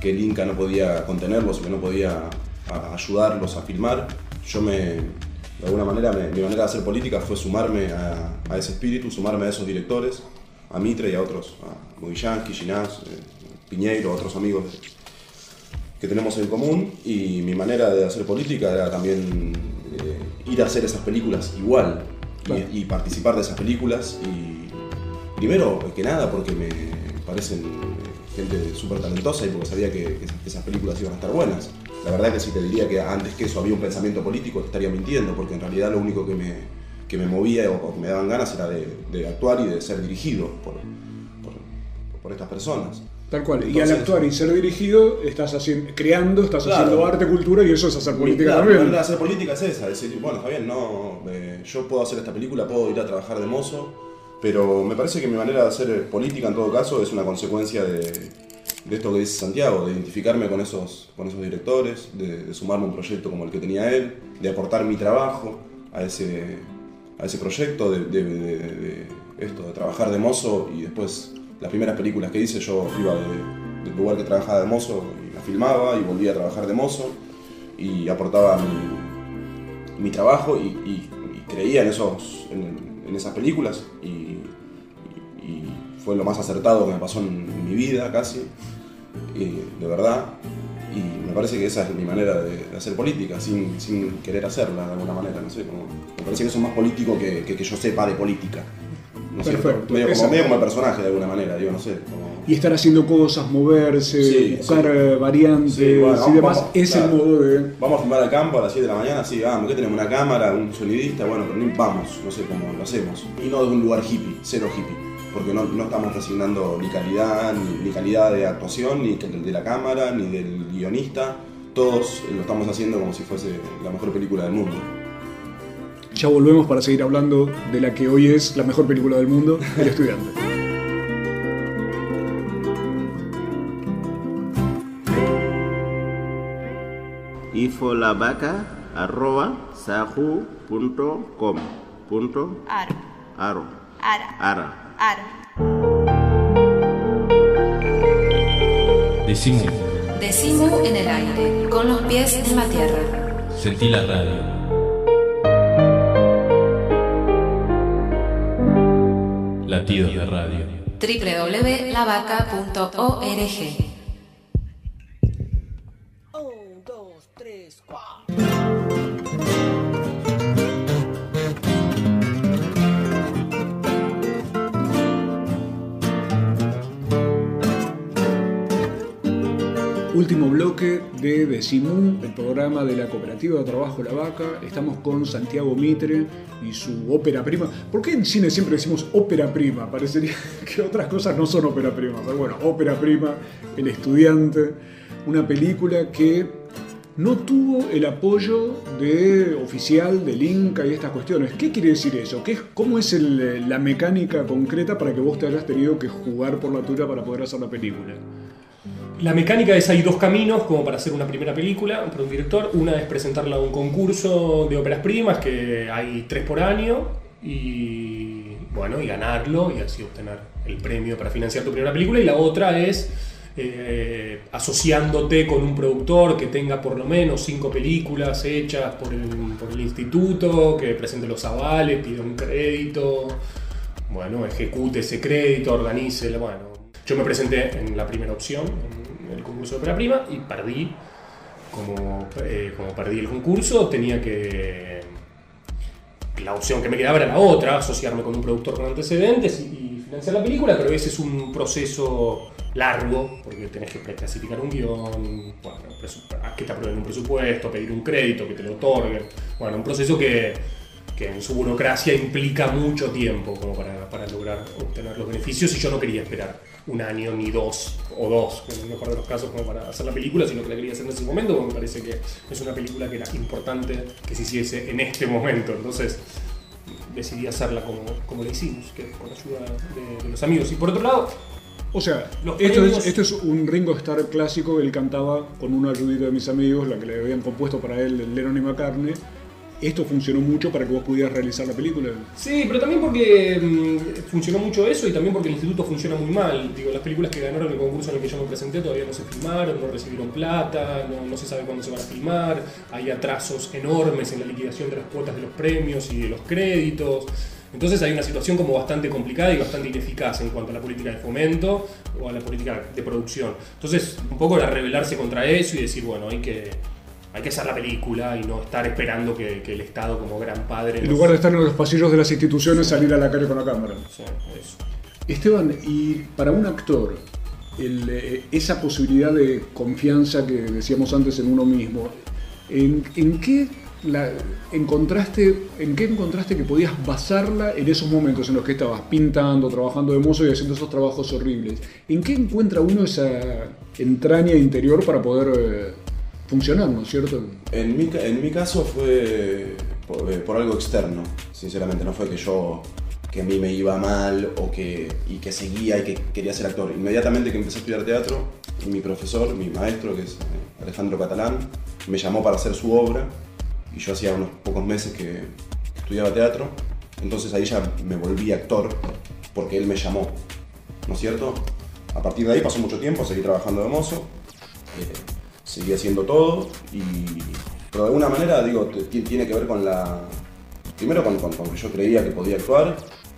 que el Inca no podía contenerlos que no podía a- ayudarlos a filmar, yo me, de alguna manera, me- mi manera de hacer política fue sumarme a, a ese espíritu, sumarme a esos directores, a Mitre y a otros, a Movillansky, Ginás, eh, Piñeiro, a otros amigos que tenemos en común y mi manera de hacer política era también eh, ir a hacer esas películas igual y- Claro. y, participar de esas películas y primero que nada porque me parecen eh, gente súper talentosa y porque sabía que, que esas películas iban a estar buenas. La verdad que si te diría que antes que eso había un pensamiento político te estaría mintiendo porque en realidad lo único que me, que me movía o, que me daban ganas era de, de actuar y de ser dirigido por, por, por estas personas. Tal cual. y al actuar y ser dirigido, estás haciendo, creando, estás Claro. haciendo arte, cultura y eso es hacer política Claro, también. manera de hacer política es esa, decir, bueno, está bien, no, eh, yo puedo hacer esta película, puedo ir a trabajar de mozo, pero me parece que mi manera de hacer política en todo caso es una consecuencia de, de esto que dice Santiago, de identificarme con esos, con esos directores, de, sumarme a un proyecto como el que tenía él, de aportar mi trabajo a ese, a ese proyecto, de, esto, de trabajar de mozo y después las primeras películas que hice yo iba de- del lugar que trabajaba de mozo y la filmaba y volvía a trabajar de mozo y aportaba mi, trabajo y, creía en, esos, en, esas películas y, fue lo más acertado que me pasó en mi vida casi, y, de verdad. Y me parece que esa es mi manera de, de hacer política, sin, sin querer hacerla de alguna manera, no sé, como- me parece que eso es más político que, que, que yo sepa de política. ¿no? Perfecto. Medio como, medio como el personaje de alguna manera, digo, no sé. como- Y estar haciendo cosas, moverse, Sí, buscar sí. eh, variantes Sí, bueno, y demás, vamos, es claro. el modo de... Vamos a filmar al campo a las 7 de la mañana, sí, vamos, ¿qué tenemos? Una cámara, un sonidista, bueno, pero vamos, no sé cómo lo hacemos. Y no de un lugar hippie, cero hippie, porque no, no estamos resignando ni calidad, ni, ni calidad de actuación, ni de la cámara, ni del guionista. Todos lo estamos haciendo como si fuese la mejor película del mundo. Ya volvemos para seguir hablando de la que hoy es la mejor película del mundo, El Estudiante. ifolabaca arroba sahu.com punto Aro. aro Ara. ara Ara. Decimo, Decimo en el aire, con los pies en la tierra. sentí la radio. Latidos de radio. www.lavaca.org Último bloque de Decimú, el programa de la Cooperativa de Trabajo La Vaca. Estamos con Santiago Mitre y su ópera prima. ¿Por qué en cine siempre decimos ópera prima? Parecería <laughs> que otras cosas no son ópera prima. Pero bueno, ópera prima, El Estudiante, una película que no tuvo el apoyo de oficial del Inca y estas cuestiones. ¿Qué quiere decir eso? ¿Qué ¿Cómo es la mecánica concreta para que vos te hayas tenido que jugar por la altura para poder hacer la película? La mecánica es hay dos caminos como para hacer una primera película para un director. Una es presentarla a un concurso de óperas primas que hay tres por año y bueno y ganarlo y así obtener el premio para financiar tu primera película. Y la otra es eh, asociándote con un productor que tenga por lo menos cinco películas hechas por el, por el instituto, que presente los avales, pida un crédito, bueno, ejecute ese crédito, organice, bueno. Yo me presenté en la primera opción, el concurso de ópera prima, y perdí. Como, eh, como perdí el concurso, tenía que la opción que me quedaba era la otra, asociarme con un productor con antecedentes y, financiar la película, pero ese es un proceso largo, porque tenés que preclasificar un guion, bueno, que te aprueben un presupuesto, pedir un crédito, que te lo otorguen. Bueno, un proceso que, que en su burocracia implica mucho tiempo como para, para lograr obtener los beneficios y yo no quería esperar un año ni dos o dos, en el mejor de los casos, como para hacer la película, sino que la quería hacer en ese momento, porque me parece que es una película que era importante que se hiciese en este momento. Entonces decidí hacerla como, como la hicimos, que con ayuda de, de los amigos. Y por otro lado, O sea, esto es, esto es un Ringo Starr clásico, él cantaba con una ayudita de mis amigos, la que le habían compuesto para él Lennon y McCartney. Esto funcionó mucho para que vos pudieras realizar la película. Sí, pero también porque mm, funcionó mucho eso y también porque el instituto funciona muy mal. Digo, las películas que ganaron el concurso en el que yo me presenté todavía no se filmaron, no recibieron plata, no, no se sabe cuándo se van a filmar, hay atrasos enormes en la liquidación de las cuotas de los premios y de los créditos. Entonces hay una situación como bastante complicada y bastante ineficaz en cuanto a la política de fomento o a la política de producción. Entonces, un poco era rebelarse contra eso y decir, bueno, hay que, hay que hacer la película y no estar esperando que, que el Estado como gran padre... En nos- lugar de estar en los pasillos de las instituciones, salir a la calle con la cámara. Sí, eso. Esteban, y para un actor, el, eh, esa posibilidad de confianza que decíamos antes en uno mismo, ¿en, en qué la encontraste, en qué encontraste que podías basarla en esos momentos en los que estabas pintando, trabajando de mozo y haciendo esos trabajos horribles? ¿En qué encuentra uno esa entraña interior para poder eh, funcionar, ¿no es cierto? En mi, en mi caso fue por, eh, por algo externo, sinceramente, no fue que yo, que a mí me iba mal o que, y que seguía y que quería ser actor. Inmediatamente que empecé a estudiar teatro, mi profesor, mi maestro, que es eh, Alejandro Catalán, me llamó para hacer su obra y yo hacía unos pocos meses que estudiaba teatro, entonces ahí ya me volví actor porque él me llamó, ¿no es cierto? A partir de ahí pasó mucho tiempo, seguí trabajando de mozo, eh, seguí haciendo todo y pero de alguna manera digo tiene que ver con la primero con, con- con que yo creía que podía actuar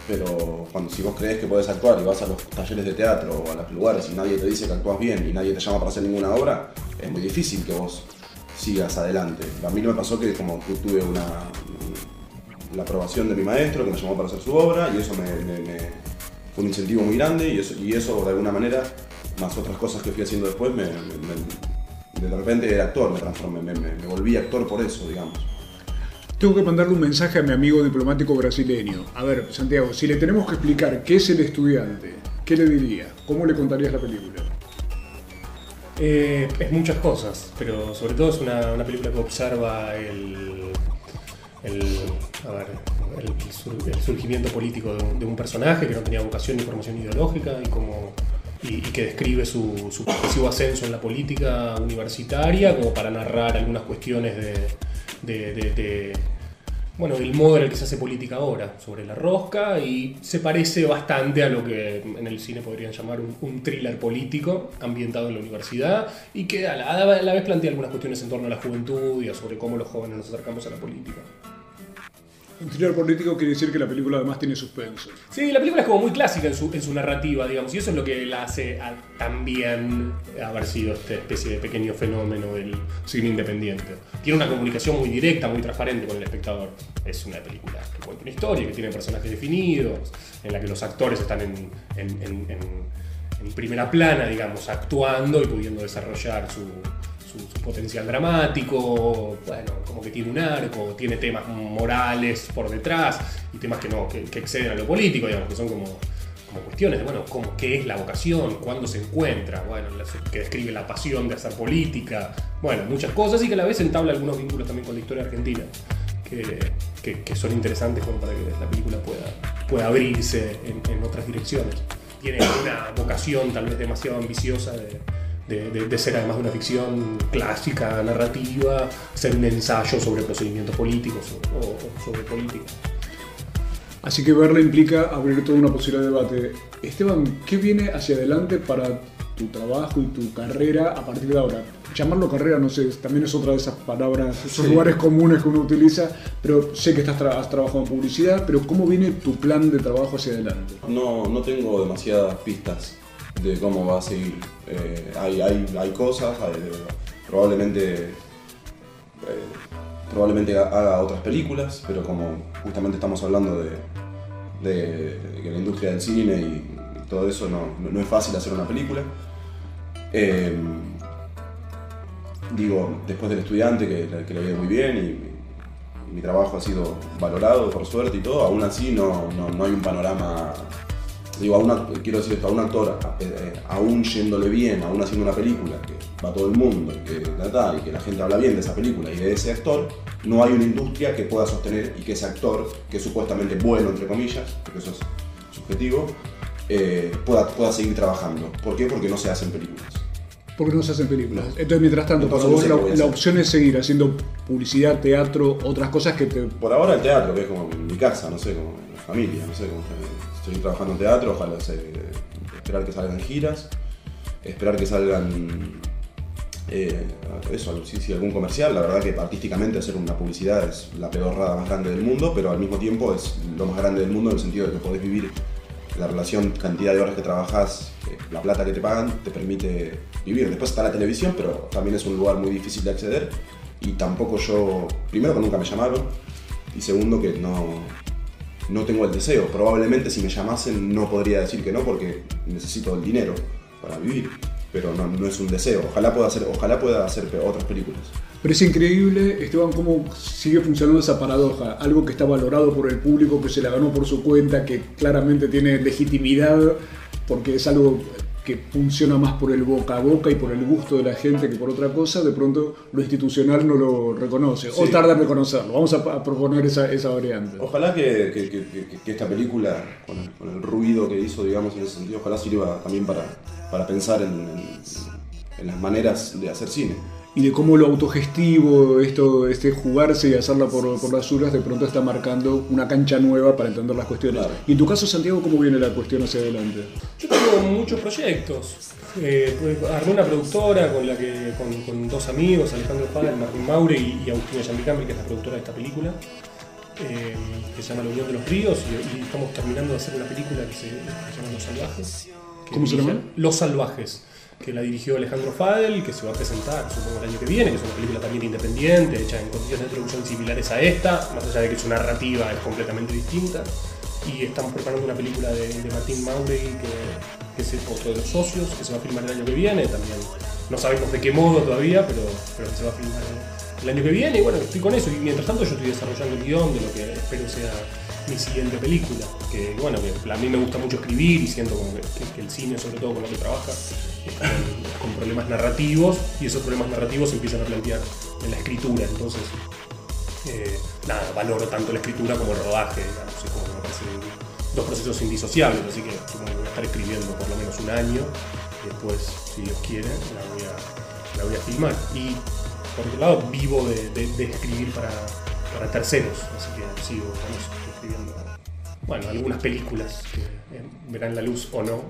pero cuando si vos crees que podés actuar y vas a los talleres de teatro o a los lugares y nadie te dice que actúas bien y nadie te llama para hacer ninguna obra es muy difícil que vos sigas adelante. A mí no me pasó que como tuve una la aprobación de mi maestro que me llamó para hacer su obra y eso me, fue un incentivo muy grande y eso, y eso de alguna manera más otras cosas que fui haciendo después me- de repente era actor me transformé me, me- me volví actor por eso digamos Tengo que mandarle un mensaje a mi amigo diplomático brasileño. A ver, Santiago, si le tenemos que explicar qué es el estudiante, ¿qué le diría? ¿Cómo le contarías la película? Eh, es muchas cosas, pero sobre todo es una, una película que observa el, el, a ver, el el surgimiento político de un, de un personaje que no tenía vocación ni formación ideológica y, como, y, y que describe su, su progresivo ascenso en la política universitaria como para narrar algunas cuestiones de, de- de- de, bueno, del modo en el que se hace política ahora, sobre la rosca, y se parece bastante a lo que en el cine podrían llamar un, un thriller político ambientado en la universidad, y que a la, a la vez plantea algunas cuestiones en torno a la juventud y a sobre cómo los jóvenes nos acercamos a la política. Un thriller político quiere decir que la película además tiene suspenso. Sí, la película es como muy clásica en su, en su narrativa, digamos, y eso es lo que la hace también haber sido esta especie de pequeño fenómeno del cine independiente. Tiene una comunicación muy directa, muy transparente con el espectador. Es una película que cuenta una historia, que tiene personajes definidos, en la que los actores están en- en primera plana, digamos, actuando y pudiendo desarrollar su, su- potencial dramático, bueno, como que tiene un arco, tiene temas morales por detrás y temas que no, que, exceden a lo político, digamos, que son como, como cuestiones de, bueno, como, qué es la vocación, cuándo se encuentra, bueno, que describe la pasión de hacer política, bueno, muchas cosas y que a la vez entabla algunos vínculos también con la historia argentina, que, que- que son interesantes como para que la película pueda, pueda abrirse en, en otras direcciones. Tiene una vocación tal vez demasiado ambiciosa de, de- de- de ser además de una ficción clásica, narrativa, ser un ensayo sobre procedimientos políticos o, o sobre política. Así que verla implica abrir toda una posibilidad de debate. Esteban, ¿qué viene hacia adelante para tu trabajo y tu carrera a partir de ahora. Llamarlo carrera, no sé, también es otra de esas palabras, esos Sí. lugares comunes que uno utiliza, pero sé que estás tra- has trabajado en publicidad, pero ¿cómo viene tu plan de trabajo hacia adelante? No, no tengo demasiadas pistas de cómo va a seguir. Eh, hay, hay, hay cosas, hay- probablemente, eh, probablemente haga otras películas, pero como justamente estamos hablando de, de que la industria del cine y todo eso no, no- es fácil hacer una película. Eh, digo, después del estudiante que, que le ha ido muy bien y, y mi trabajo ha sido valorado por suerte y todo, aún así no, no, no hay un panorama. Digo, a una- quiero decir esto, a un actor, a- eh, aún yéndole bien, aún haciendo una película que va todo el mundo y que, y que la gente habla bien de esa película y de ese actor, no hay una industria que pueda sostener y que ese actor, que es supuestamente bueno, entre comillas, porque eso es subjetivo, eh, pueda, pueda seguir trabajando. ¿Por qué? Porque no se hacen películas. Porque no se hacen películas. Entonces, mientras tanto, Entonces, para no vos sé la, opción es seguir haciendo publicidad, teatro, otras cosas que te... Por ahora el teatro, que es como mi casa, no sé, como mi familia, no sé, como que estoy trabajando en teatro, ojalá se- esperar que salgan giras, esperar que salgan eh, eso, sí, algún comercial, la verdad que artísticamente hacer una publicidad es la pedorrada más grande del mundo, pero al mismo tiempo es lo más grande del mundo en el sentido de que podés vivir la relación cantidad de horas que trabajás, eh, la plata que te pagan, te permite vivir. Después está la televisión, pero también es un lugar muy difícil de acceder y tampoco yo, primero que nunca me llamaron y segundo que no, no tengo el deseo. Probablemente si me llamasen no podría decir que no porque necesito el dinero para vivir, pero no, no es un deseo. Ojalá pueda hacer, ojalá pueda hacer otras películas. Pero es increíble, Esteban, cómo sigue funcionando esa paradoja. Algo que está valorado por el público, que se la ganó por su cuenta, que claramente tiene legitimidad, porque es algo que funciona más por el boca a boca y por el gusto de la gente que por otra cosa, de pronto lo institucional no lo reconoce, o tarda en reconocerlo. Vamos a, a proponer esa, esa variante. Ojalá que, que- que- que- que esta película, con el, con el ruido que hizo, digamos, en ese sentido, ojalá sirva también para, para pensar en, en- en las maneras de hacer cine. Y de cómo lo autogestivo, esto, este jugarse y hacerla por, por las uras, de pronto está marcando una cancha nueva para entender las cuestiones. Y en tu caso, Santiago, ¿cómo viene la cuestión hacia adelante? Yo tengo muchos proyectos. Eh, pues, armé una productora con la que con, con dos amigos, Alejandro Fadel, Martín Maure y, y Agustina Yambicambi, que es la productora de esta película, eh, que se llama La Unión de los Ríos, y, y estamos terminando de hacer una película que se, que se llama Los Salvajes. ¿Cómo se llama? Los Salvajes, que la dirigió Alejandro Fadel, que se va a presentar supongo el año que viene, que es una película también independiente, hecha en condiciones de producción similares a esta, más allá de que su narrativa es completamente distinta. Y estamos preparando una película de, de Martín Mauregui, que, que es otro de los socios, que se va a filmar el año que viene. También no sabemos de qué modo todavía, pero, pero que se va a filmar el año que viene. Y bueno, estoy con eso. Y mientras tanto yo estoy desarrollando el guion de lo que espero sea mi siguiente película. Que bueno, a mí me gusta mucho escribir y siento como que, el cine, sobre todo con lo que trabaja, es con, problemas narrativos. Y esos problemas narrativos se empiezan a plantear en la escritura. Entonces, eh, nada, valoro tanto la escritura como el rodaje, digamos, es como que dos procesos indisociables, así que voy a estar escribiendo por lo menos un año, después, si Dios quiere, la voy a, filmar. Y por otro lado, vivo de, escribir para, terceros, así que sigo con bueno, algunas películas que eh, verán la luz o no.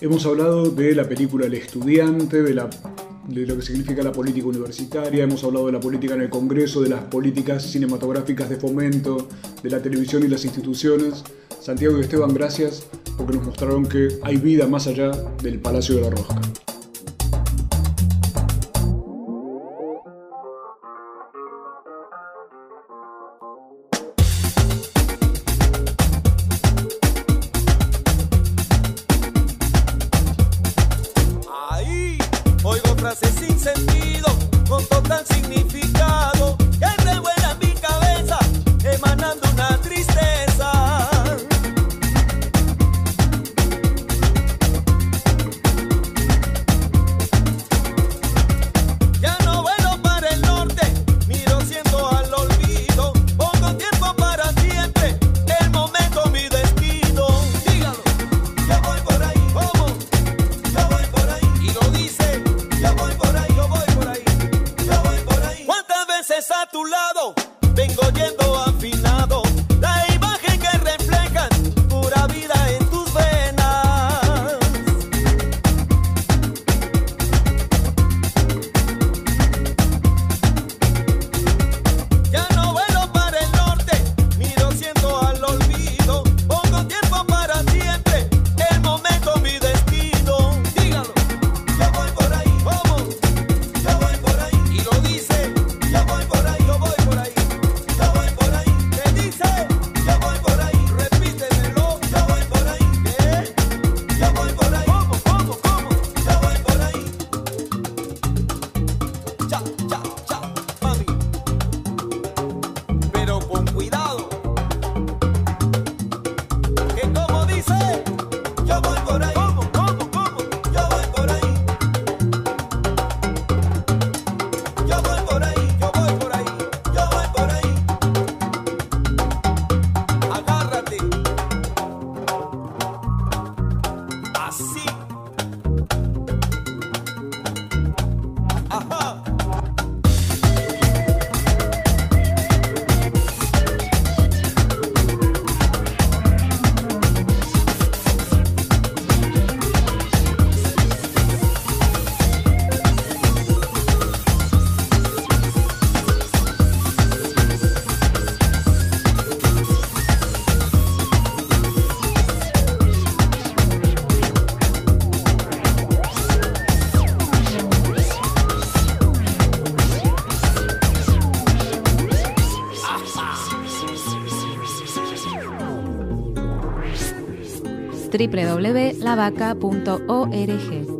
Hemos hablado de la película El estudiante, de, lo que significa la política universitaria, hemos hablado de la política en el Congreso, de las políticas cinematográficas de fomento, de la televisión y las instituciones. Santiago y Esteban, gracias porque nos mostraron que hay vida más allá del Palacio de la Rosca. www.lavaca.org.